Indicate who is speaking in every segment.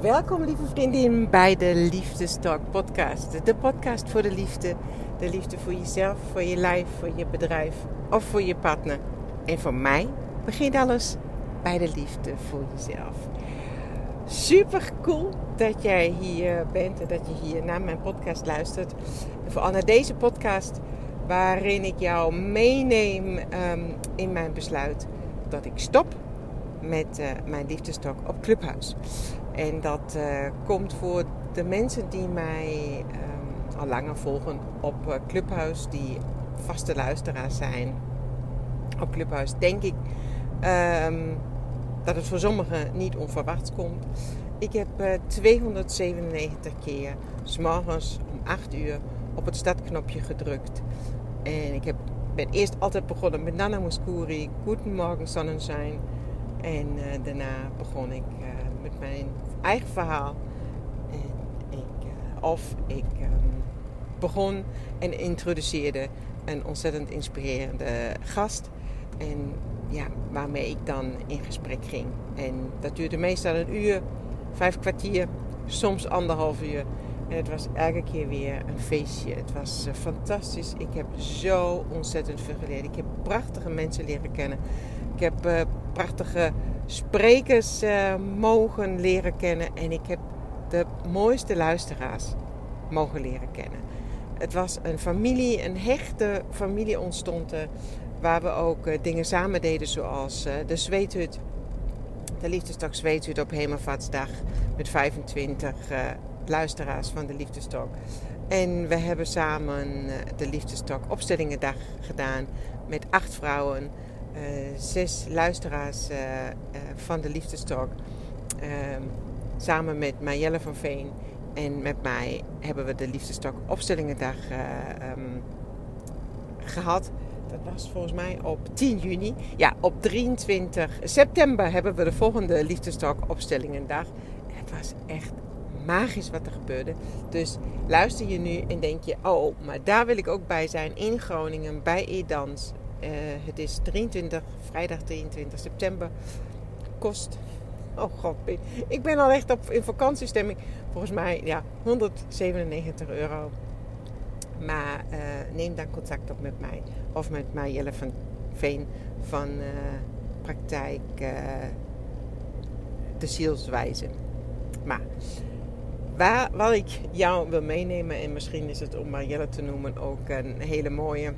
Speaker 1: Welkom lieve vriendin bij de Liefdestalk podcast. De podcast voor de liefde. De liefde voor jezelf, voor je lijf, voor je bedrijf of voor je partner. En voor mij begint alles bij de liefde voor jezelf. Super cool dat jij hier bent en dat je hier naar mijn podcast luistert. En vooral naar deze podcast waarin ik jou meeneem um, in mijn besluit dat ik stop met uh, mijn liefdestok op Clubhuis. En dat uh, komt voor de mensen die mij um, al langer volgen op uh, Clubhuis, die vaste luisteraars zijn op Clubhuis, denk ik um, dat het voor sommigen niet onverwachts komt. Ik heb 297 keer s'morgens om 8 uur op het startknopje gedrukt. En ik heb, ben eerst altijd begonnen met Nana Mouskouri, Goedemorgen Sonnenschein. En daarna begon ik met mijn eigen verhaal. En ik, uh, of ik um, begon en introduceerde een ontzettend inspirerende gast. En ja, waarmee ik dan in gesprek ging. En dat duurde meestal een uur, vijf kwartier, soms anderhalf uur. En het was elke keer weer een feestje. Het was uh, fantastisch. Ik heb zo ontzettend veel geleerd. Ik heb prachtige mensen leren kennen. Ik heb uh, prachtige sprekers uh, mogen leren kennen. En ik heb de mooiste luisteraars mogen leren kennen. Het was een familie, een hechte familie ontstond er. Waar we ook dingen samen deden zoals de zweethut. De liefdesdag zweethut op Hemelvaartsdag met 25 luisteraars van de Liefdestok. En we hebben samen de Liefdestok opstellingendag gedaan met acht vrouwen, zes luisteraars uh, uh, van de Liefdestok. Ehm, samen met Marjelle van Veen en met mij hebben we de Liefdestok opstellingendag um, gehad. Dat was volgens mij op 10 juni. Ja, op 23 september hebben we de volgende Liefdestok opstellingendag. En het was echt magisch wat er gebeurde. Dus luister je nu en denk je, oh, maar daar wil ik ook bij zijn in Groningen bij Edans. Uh, het is 23, vrijdag 23 september. Kost, oh god, ik ben al echt op, in vakantiestemming. Volgens mij, ja, 197 euro. Maar uh, neem dan contact op met mij of met Marjelle van Veen van uh, praktijk de zielswijze. Maar Waar, wat ik jou wil meenemen, en misschien is het om Marielle te noemen ook een hele mooie.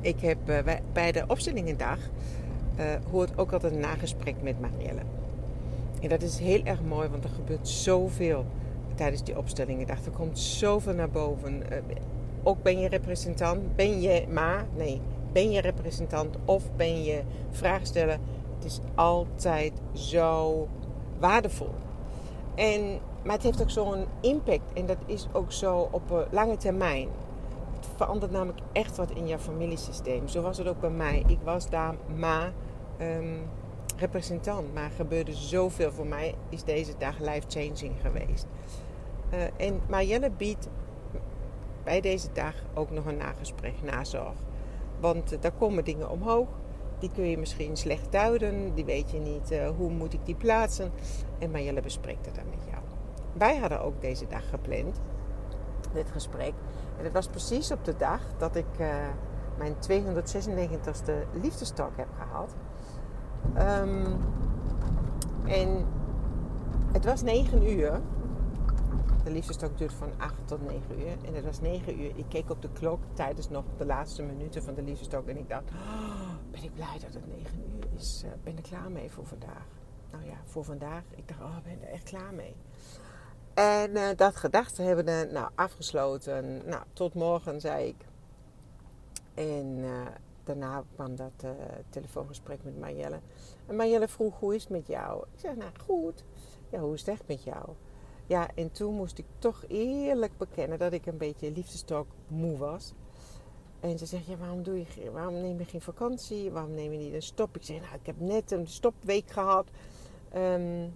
Speaker 1: Ik heb uh, bij de opstellingendag uh, hoort ook altijd een nagesprek met Marielle. En dat is heel erg mooi, want er gebeurt zoveel tijdens die opstellingendag. Er komt zoveel naar boven. Uh, ook ben je representant, ben je ma, nee, ben je representant of ben je vraagsteller. Het is altijd zo waardevol. En maar het heeft ook zo'n impact en dat is ook zo op lange termijn. Het verandert namelijk echt wat in jouw familiesysteem. Zo was het ook bij mij. Ik was daar maar um, representant, maar er gebeurde zoveel. Voor mij is deze dag life-changing geweest. Uh, en Marielle biedt bij deze dag ook nog een nagesprek, nazorg. Want uh, daar komen dingen omhoog. Die kun je misschien slecht duiden. Die weet je niet uh, hoe moet ik die plaatsen. En Marielle bespreekt het dan met jou wij hadden ook deze dag gepland, dit gesprek. En het was precies op de dag dat ik uh, mijn 296ste liefdestalk heb gehad. Um, en het was 9 uur. De liefdestalk duurt van 8 tot 9 uur. En het was 9 uur. Ik keek op de klok tijdens nog de laatste minuten van de liefdestalk. En ik dacht, oh, ben ik blij dat het 9 uur is. Uh, ben ik klaar mee voor vandaag? Nou ja, voor vandaag. Ik dacht, oh, ben er echt klaar mee. En uh, dat gedachte hebben nou, afgesloten. Nou, tot morgen, zei ik. En uh, daarna kwam dat uh, telefoongesprek met Marjelle. En Marjelle vroeg, hoe is het met jou? Ik zeg, nou goed. Ja, hoe is het echt met jou? Ja, en toen moest ik toch eerlijk bekennen dat ik een beetje liefdestok moe was. En ze zegt, ja, waarom, doe je, waarom neem je geen vakantie? Waarom neem je niet een stop? Ik zeg, nou, ik heb net een stopweek gehad. Um,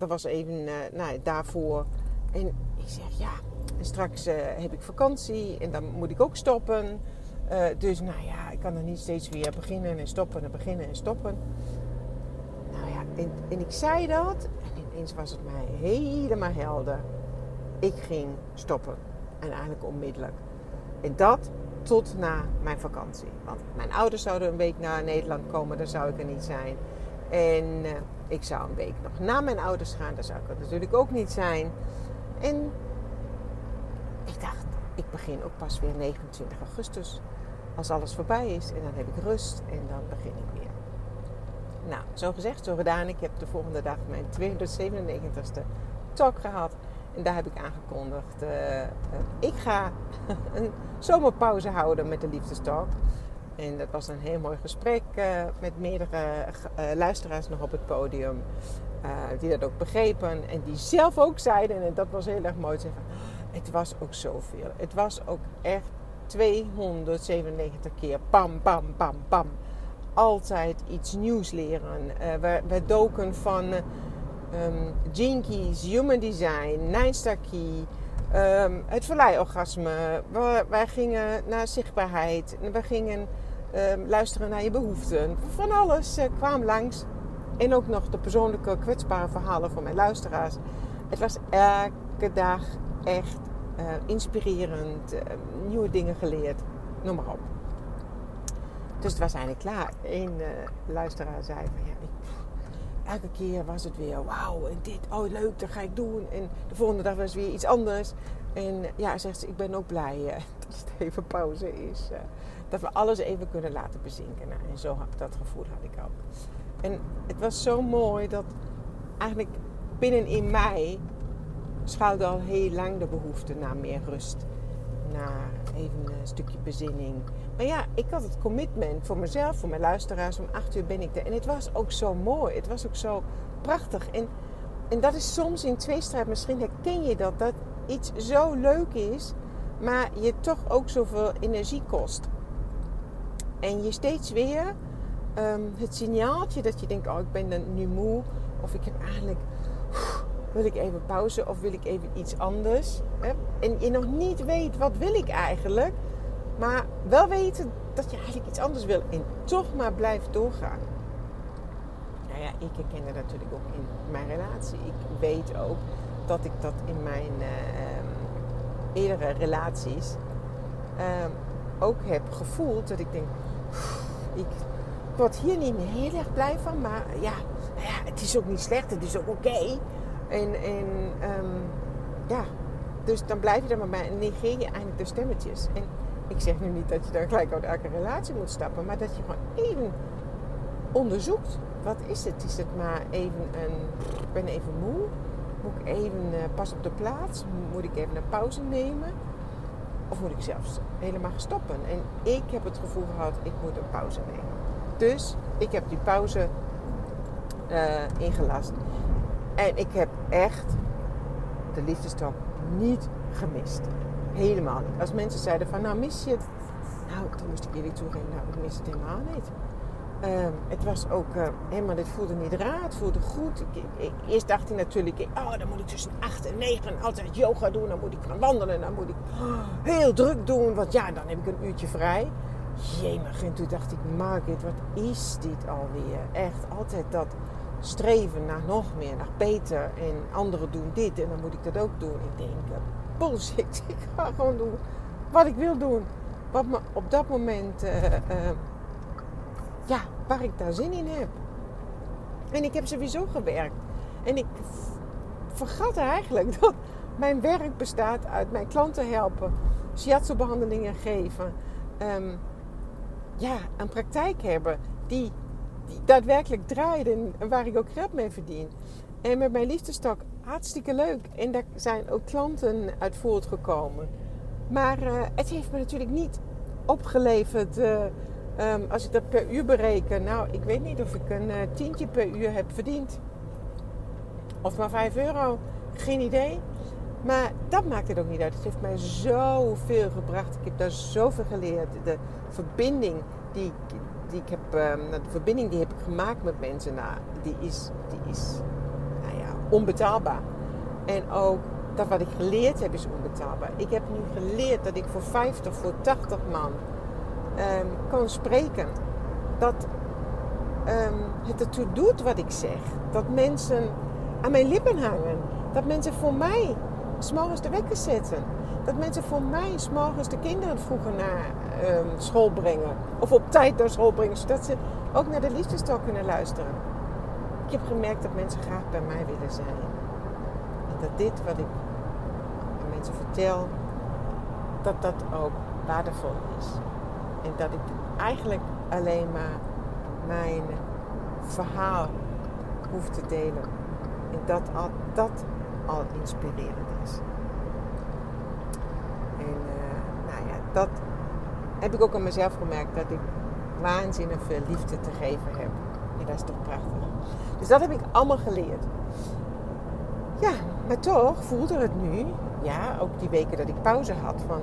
Speaker 1: dat was even uh, nou, daarvoor. En ik zeg ja, en straks uh, heb ik vakantie en dan moet ik ook stoppen. Uh, dus nou ja, ik kan er niet steeds weer beginnen en stoppen en beginnen en stoppen. Nou ja, en, en ik zei dat en ineens was het mij helemaal helder. Ik ging stoppen. En eigenlijk onmiddellijk. En dat tot na mijn vakantie. Want mijn ouders zouden een week naar Nederland komen, daar zou ik er niet zijn. En uh, ik zou een week nog na mijn ouders gaan, daar zou ik natuurlijk ook niet zijn. En ik dacht, ik begin ook pas weer 29 augustus. Als alles voorbij is en dan heb ik rust en dan begin ik weer. Nou, zo gezegd, zo gedaan. Ik heb de volgende dag mijn 297ste talk gehad. En daar heb ik aangekondigd. Uh, ik ga een zomerpauze houden met de liefdestalk. En dat was een heel mooi gesprek uh, met meerdere luisteraars nog op het podium. die dat ook begrepen. En die zelf ook zeiden, en dat was heel erg mooi, zeggen, het was ook zoveel. Het was ook echt 297 keer pam, pam, pam, pam altijd iets nieuws leren. We, we, doken van um, Jinkies, Human Design, Key, um, het verleidorgasme. We, wij gingen naar zichtbaarheid. We gingen um, luisteren naar je behoeften. Van alles uh, kwam langs. En ook nog de persoonlijke kwetsbare verhalen van mijn luisteraars. Het was elke dag echt uh, inspirerend. Uh, nieuwe dingen geleerd. Noem maar op. Dus het was eigenlijk klaar. Eén uh, luisteraar zei van ja, ik, elke keer was het weer wauw en dit, oh leuk, dat ga ik doen. En de volgende dag was weer iets anders. En ja, zegt ze, ik ben ook blij dat het even pauze is. Dat we alles even kunnen laten bezinken. Nou, en zo had dat gevoel had ik ook. En het was zo mooi dat eigenlijk binnenin mij schuilde al heel lang de behoefte naar meer rust. Naar even een stukje bezinning maar ja, ik had het commitment voor mezelf, voor mijn luisteraars. Om acht uur ben ik er. En het was ook zo mooi. Het was ook zo prachtig. En, en dat is soms in tweestrijd. Misschien herken je dat. Dat iets zo leuk is. Maar je toch ook zoveel energie kost. En je steeds weer um, het signaaltje dat je denkt... Oh, ik ben nu moe. Of ik heb eigenlijk... Wil ik even pauze of wil ik even iets anders? En je nog niet weet, wat wil ik eigenlijk? Maar wel weten dat je eigenlijk iets anders wil en toch maar blijft doorgaan. Nou ja, ik herken dat natuurlijk ook in mijn relatie. Ik weet ook dat ik dat in mijn uh, eerdere relaties uh, ook heb gevoeld. Dat ik denk, ik, word hier niet meer heel erg blij van. Maar ja, nou ja het is ook niet slecht, het is ook oké. En, en um, ja, dus dan blijf je er maar bij negeer je eigenlijk de stemmetjes. En ik zeg nu niet dat je daar gelijk uit elke relatie moet stappen, maar dat je gewoon even onderzoekt. Wat is het? Is het maar even een. Ik ben even moe. Moet ik even uh, pas op de plaats? Moet ik even een pauze nemen? Of moet ik zelfs helemaal stoppen? En ik heb het gevoel gehad, ik moet een pauze nemen. Dus ik heb die pauze uh, ingelast. En ik heb echt de liefdestok niet gemist. Helemaal niet. Als mensen zeiden van, nou mis je het? Nou, dan moest ik eerlijk toegeven, nou, ik mis het helemaal niet. Um, het was ook uh, helemaal, dit voelde niet raar, het voelde goed. Ik, ik, eerst dacht hij natuurlijk, oh, dan moet ik tussen 8 en 9 altijd yoga doen. Dan moet ik gaan wandelen, dan moet ik heel druk doen. Want ja, dan heb ik een uurtje vrij. Jemig, en toen dacht ik, Margit, wat is dit alweer? Echt, altijd dat streven naar nog meer, naar beter. En anderen doen dit en dan moet ik dat ook doen. Ik denk, bullshit. Ik ga gewoon doen wat ik wil doen. Wat me op dat moment, uh, uh, ja, waar ik daar zin in heb. En ik heb sowieso gewerkt. En ik vergat eigenlijk dat mijn werk bestaat uit mijn klanten helpen, shiatsu-behandelingen geven, um, ja, een praktijk hebben die, die daadwerkelijk draait en waar ik ook geld mee verdien. En met mijn liefdestak hartstikke leuk. En daar zijn ook klanten uit voortgekomen. Maar uh, het heeft me natuurlijk niet opgeleverd. Uh, um, als ik dat per uur bereken. Nou, ik weet niet of ik een uh, tientje per uur heb verdiend. Of maar 5 euro. Geen idee. Maar dat maakt het ook niet uit. Het heeft mij zoveel gebracht. Ik heb daar zoveel geleerd. De verbinding die, die ik heb, um, de verbinding die heb ik gemaakt met mensen, nou, die is, die is onbetaalbaar. En ook dat wat ik geleerd heb is onbetaalbaar. Ik heb nu geleerd dat ik voor 50, voor 80 man um, kan spreken. Dat um, het ertoe doet wat ik zeg. Dat mensen aan mijn lippen hangen. Dat mensen voor mij s'morgens de wekker zetten. Dat mensen voor mij s'morgens de kinderen vroeger naar ehm, school brengen. Of op tijd naar school brengen. Zodat ze ook naar de liefdestalk kunnen luisteren. Ik heb gemerkt dat mensen graag bij mij willen zijn. En dat dit wat ik aan mensen vertel, dat dat ook waardevol is. En dat ik eigenlijk alleen maar mijn verhaal hoef te delen. En dat al, dat al inspirerend is. En uh, nou ja, dat heb ik ook aan mezelf gemerkt. Dat ik waanzinnig veel liefde te geven heb. En dat is toch prachtig. Dus dat heb ik allemaal geleerd. Ja, maar toch voelde het nu, ja, ook die weken dat ik pauze had, van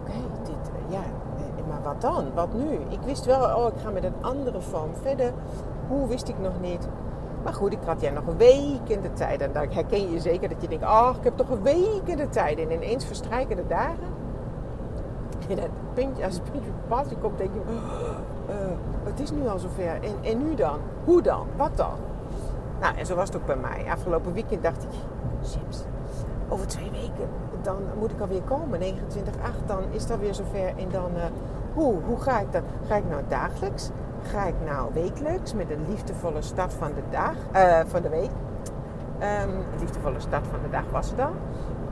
Speaker 1: oké, dit, ja, eh, maar wat dan? Wat nu? Ik wist wel, oh, ik ga met een andere vorm verder. Hoe wist ik nog niet? Maar goed, ik had jij nog een week in de tijd. En dan herken je zeker dat je denkt, oh, ik heb toch een week in de tijd. En ineens verstrijken de dagen. En het puntje, als het puntje op je komt, denk je, oh, uh, het is nu al zover. En, en nu dan? Hoe dan? Wat dan? Nou, en zo was het ook bij mij. Afgelopen weekend dacht ik, chips, over twee weken, dan moet ik alweer komen. 29,8, dan is dat weer zover. En dan, uh, hoe, hoe ga ik dat? Ga ik nou dagelijks? Ga ik nou wekelijks met een liefdevolle start van de dag, uh, van de week? Een liefdevolle start van de dag was het dan.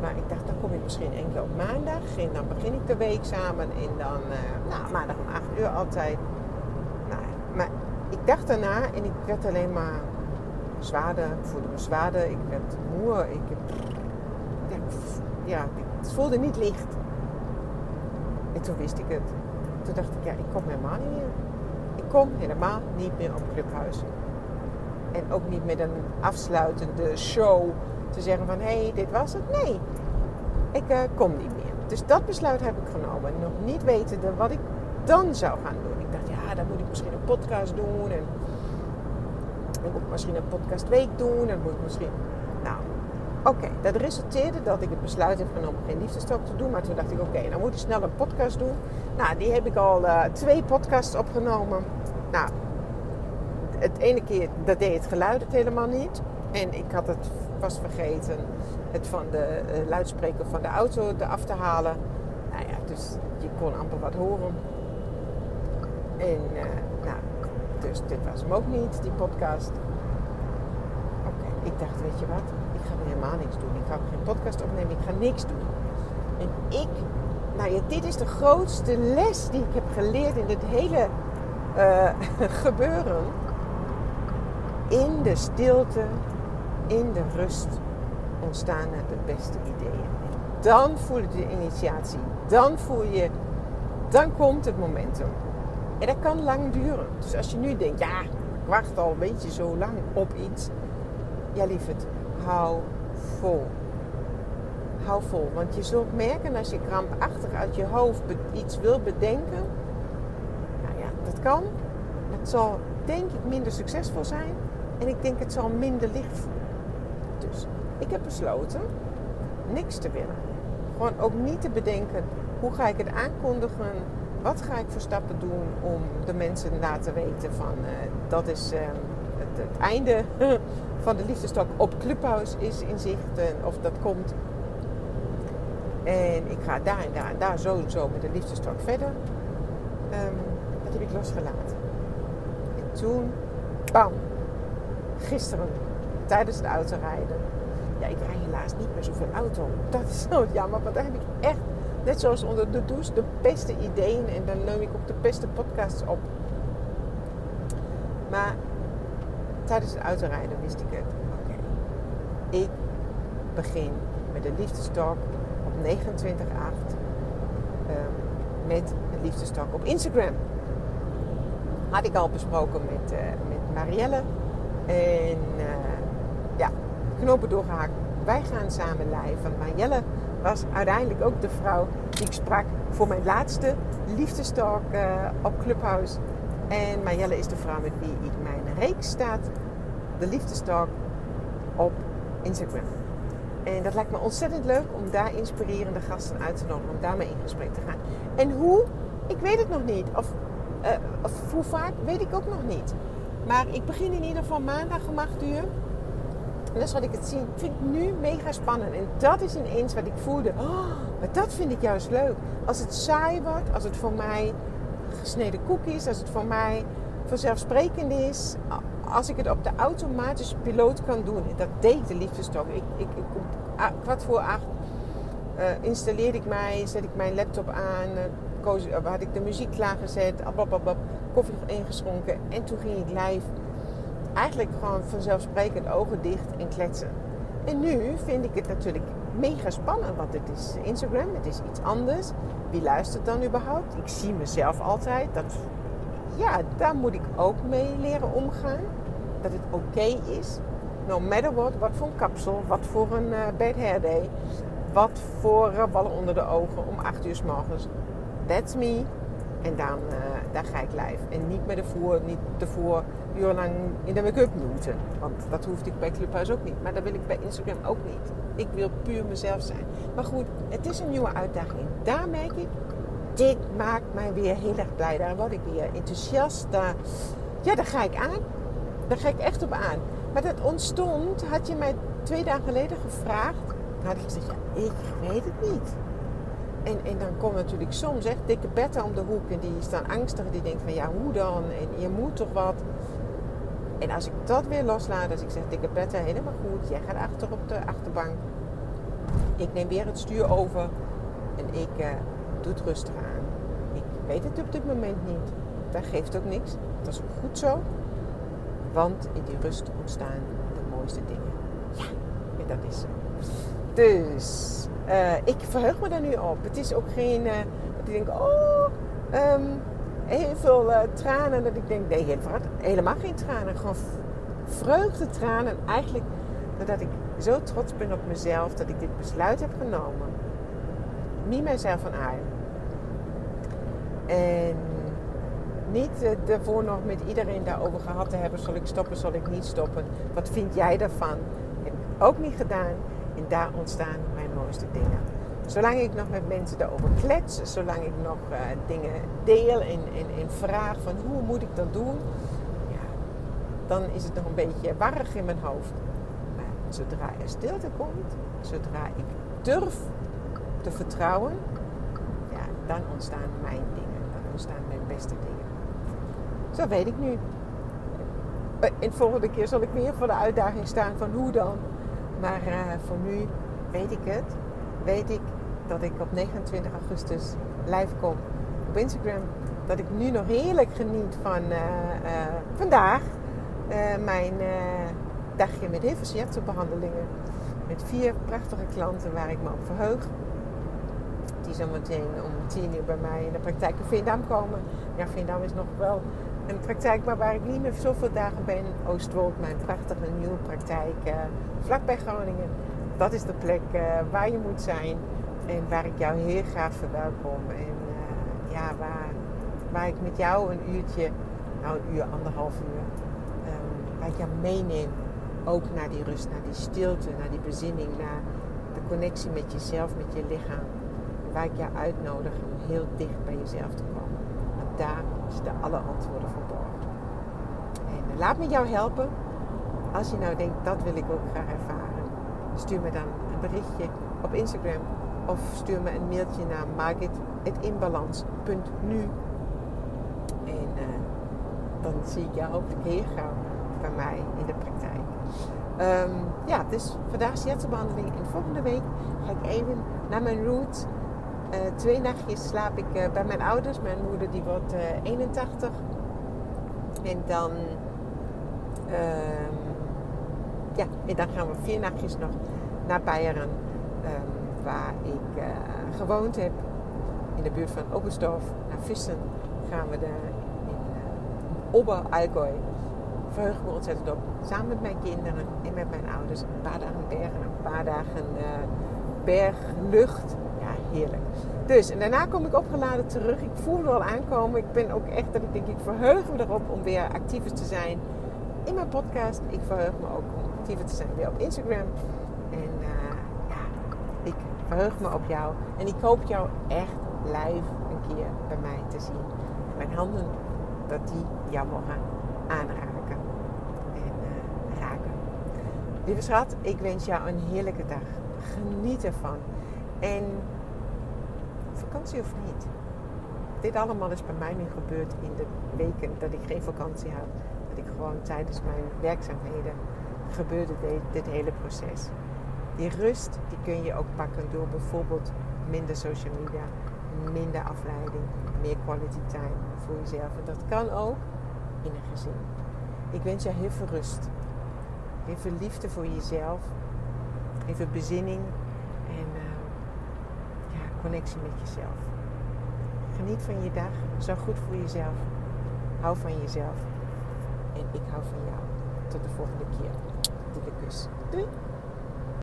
Speaker 1: Maar ik dacht, dan kom ik misschien enkel op maandag. En dan begin ik de week samen. En dan, uh, nou, maandag om 8 uur altijd. Nou, maar ik dacht daarna en ik werd alleen maar zwaarder. Ik voelde me zwaarder. Ik werd moe. Ik, ja, ja, het voelde niet licht. En toen wist ik het. Toen dacht ik, ja, ik kom helemaal niet meer. Ik kom helemaal niet meer op Clubhuis. En ook niet met een afsluitende show te zeggen van hé, hey, dit was het. Nee, ik uh, kom niet meer. Dus dat besluit heb ik genomen. Nog niet wetende wat ik dan zou gaan doen. Ik dacht, ja, dan moet ik misschien een podcast doen. En dan moet ik misschien een podcastweek doen. En moet ik misschien... Nou, oké. Dat resulteerde dat ik het besluit heb genomen geen liefdestok te doen. Maar toen dacht ik, oké, dan moet ik snel een podcast doen. Nou, die heb ik al uh, twee podcasts opgenomen. Nou, het ene keer, dat deed het geluid het helemaal niet. En ik had het vast vergeten het van de uh, luidspreker van de auto eraf te halen. Nou ja, dus je kon amper wat horen. En uh, nou, dus dit was hem ook niet, die podcast. Oké, ik dacht, weet je wat? Helemaal niks doen. Ik ga ook geen podcast opnemen. Ik ga niks doen. En ik, nou ja, dit is de grootste les die ik heb geleerd in dit hele uh, gebeuren. In de stilte, in de rust ontstaan de beste ideeën. dan voel je de initiatie. Dan voel je, dan komt het momentum. En dat kan lang duren. Dus als je nu denkt, ja, ik wacht al een beetje zo lang op iets. Ja, lieverd, hou vol. Hou vol. Want je zult merken als je krampachtig uit je hoofd iets wil bedenken. Nou ja, dat kan. Het zal denk ik minder succesvol zijn. En ik denk het zal minder licht voelen. Dus ik heb besloten niks te willen. Gewoon ook niet te bedenken hoe ga ik het aankondigen. Wat ga ik voor stappen doen om de mensen te laten weten van uh, dat is uh, het, einde van de liefdestok op Clubhouse is in zicht. Uh, of dat komt. En ik ga daar en daar en daar zo en zo met de liefdestok verder. Um, dat heb ik losgelaten. En toen, bam, gisteren tijdens het autorijden. Ja, ik rij helaas niet meer zoveel auto. Dat is zo jammer, want daar heb ik echt, net zoals onder de douche, de beste ideeën. En dan neem ik ook de beste podcasts op. Maar tijdens het autorijden wist ik het. Oké, ik begin met de liefdestalk op 29.8 um, met een liefdestalk op Instagram. Had ik al besproken met, uh, met Marielle. En uh, ja, knopen doorgehaakt. Wij gaan samen live. Want Marjelle was uiteindelijk ook de vrouw die ik sprak voor mijn laatste liefdestalk uh, op Clubhouse. En Marjelle is de vrouw met wie ik mijn reeks staat. De liefdestalk op Instagram. En dat lijkt me ontzettend leuk om daar inspirerende gasten uit te nodigen. Om daarmee in gesprek te gaan. En hoe? Ik weet het nog niet. Of, of hoe vaak? Weet ik ook nog niet. Maar ik begin in ieder geval maandag om 8 uur. En dan zal ik het zien. Ik vind het nu mega spannend. En dat is ineens wat ik voelde. Oh, maar dat vind ik juist leuk. Als het saai wordt, als het voor mij gesneden koek is, als het voor mij vanzelfsprekend is, als ik het op de automatische piloot kan doen. En dat deed de liefdestok. Ik, ik, ik, kwart voor acht uh, installeerde ik mij, zet ik mijn laptop aan, koos, uh, had ik de muziek klaargezet, abababab, koffie ingeschonken en toen ging ik live. Eigenlijk gewoon vanzelfsprekend ogen dicht en kletsen. En nu vind ik het natuurlijk mega spannend, want het is Instagram, het is iets anders. Wie luistert dan überhaupt? Ik zie mezelf altijd. Dat, ja, daar moet ik ook mee leren omgaan. Dat het oké is. No matter what, wat voor een kapsel, wat voor een uh, bad hair day, wat voor uh, ballen onder de ogen om 8 uur s morgens. That's me. En dan uh, ga ik live. En niet met voer, niet tevoren urenlang in de make-up moeten. Want dat hoefde ik bij Clubhuis ook niet. Maar dat wil ik bij Instagram ook niet. Ik wil puur mezelf zijn. Maar goed, het is een nieuwe uitdaging. Daar merk ik, dit maakt mij weer heel erg blij. Daar word ik weer enthousiast. Ja, daar ga ik aan. Daar ga ik echt op aan. Maar dat ontstond, had je mij twee dagen geleden gevraagd. Had ik gezegd, ja, ik weet het niet. En, en dan komt natuurlijk soms echt dikke betten om de hoek. En die staan angstig. Die denken van, ja, hoe dan? En je moet toch wat? En als ik dat weer loslaat, als ik zeg, dikke betten, helemaal goed. Jij gaat achter op de achterbank. Ik neem weer het stuur over. En ik uh, doe het rustig aan. Ik weet het op dit moment niet. Dat geeft ook niks. Dat is ook goed zo. Want in die rust ontstaan de mooiste dingen. Ja, en dat is zo. Dus uh, ik verheug me daar nu op. Het is ook geen uh, dat ik denk, oh, um, heel veel uh, tranen. Dat ik denk, nee, helemaal geen tranen. Gewoon vreugdetranen. Eigenlijk doordat ik zo trots ben op mezelf dat ik dit besluit heb genomen. Me, mijzelf en I. En niet daarvoor nog met iedereen daarover gehad te hebben. Zal ik stoppen, zal ik niet stoppen? Wat vind jij daarvan? Heb ik ook niet gedaan. En daar ontstaan dingen. Zolang ik nog met mensen daarover klets, zolang ik nog uh, dingen deel en, vraag van hoe moet ik dat doen, ja, dan is het nog een beetje warrig in mijn hoofd. Maar zodra er stilte komt, zodra ik durf te vertrouwen, ja, dan ontstaan mijn dingen, dan ontstaan mijn beste dingen. Zo weet ik nu. En de volgende keer zal ik weer voor de uitdaging staan van hoe dan. Maar uh, voor nu weet ik het. Weet ik dat ik op 29 augustus live kom op Instagram. Dat ik nu nog heerlijk geniet van uh, uh, vandaag. mijn dagje met veel behandelingen. Met vier prachtige klanten waar ik me op verheug. Die zometeen om tien uur bij mij in de praktijk in Veendam komen. Ja, Veendam is nog wel een praktijk, maar waar ik niet meer zoveel dagen ben. Oostwold, mijn prachtige nieuwe praktijk, vlakbij Groningen. Dat is de plek uh, waar je moet zijn en waar ik jou heel graag verwelkom. En uh, ja, waar, waar ik met jou een uurtje, nou een uur, anderhalf uur, um, waar ik jou meeneem. Ook naar die rust, naar die stilte, naar die bezinning, naar de connectie met jezelf, met je lichaam. Waar ik jou uitnodig om heel dicht bij jezelf te komen. Want daar zitten alle antwoorden verborgen. En uh, laat me jou helpen. Als je nou denkt, dat wil ik ook graag ervaren. Stuur me dan een berichtje op Instagram. Of stuur me een mailtje naar margit.inbalans.nu En uh, dan zie ik jou hopelijk heel gauw bij mij in de praktijk. Um, ja, dus vandaag is behandeling. En volgende week ga ik even naar mijn route uh, twee nachtjes slaap ik uh, bij mijn ouders. Mijn moeder die wordt uh, eh, 81. En dan, ehm, ja, en dan gaan we vier nachtjes nog naar Beieren. Um, waar ik gewoond heb. In de buurt van Oberstdorf. Naar Vissen gaan we daar in Ober-Allgäu. Verheug me ontzettend op. Samen met mijn kinderen en met mijn ouders. Een paar dagen bergen, een paar dagen berglucht heerlijk. Dus, en daarna kom ik opgeladen terug. Ik voel me al aankomen. Ik ben ook echt dat ik denk, ik verheug me erop om weer actiever te zijn in mijn podcast. Ik verheug me ook om te zijn weer op Instagram. En uh, ja, ik verheug me op jou. En ik hoop jou echt live een keer bij mij te zien. Mijn handen, dat die jou mogen aanraken. En uh, raken. Lieve schat, ik wens jou een heerlijke dag. Geniet ervan. En vakantie of niet. Dit allemaal is bij mij nu gebeurd in de weken dat ik geen vakantie had. Dat ik gewoon tijdens mijn werkzaamheden gebeurde dit, dit hele proces. Die rust die kun je ook pakken door bijvoorbeeld minder social media, minder afleiding, meer quality time voor jezelf. En dat kan ook in een gezin. Ik wens je heel veel rust. Heel veel liefde voor jezelf. Heel veel bezinning. En uh, ja, connectie met jezelf. Geniet van je dag. Zorg goed voor jezelf. Hou van jezelf. En ik hou van jou. Tot de volgende keer. Three.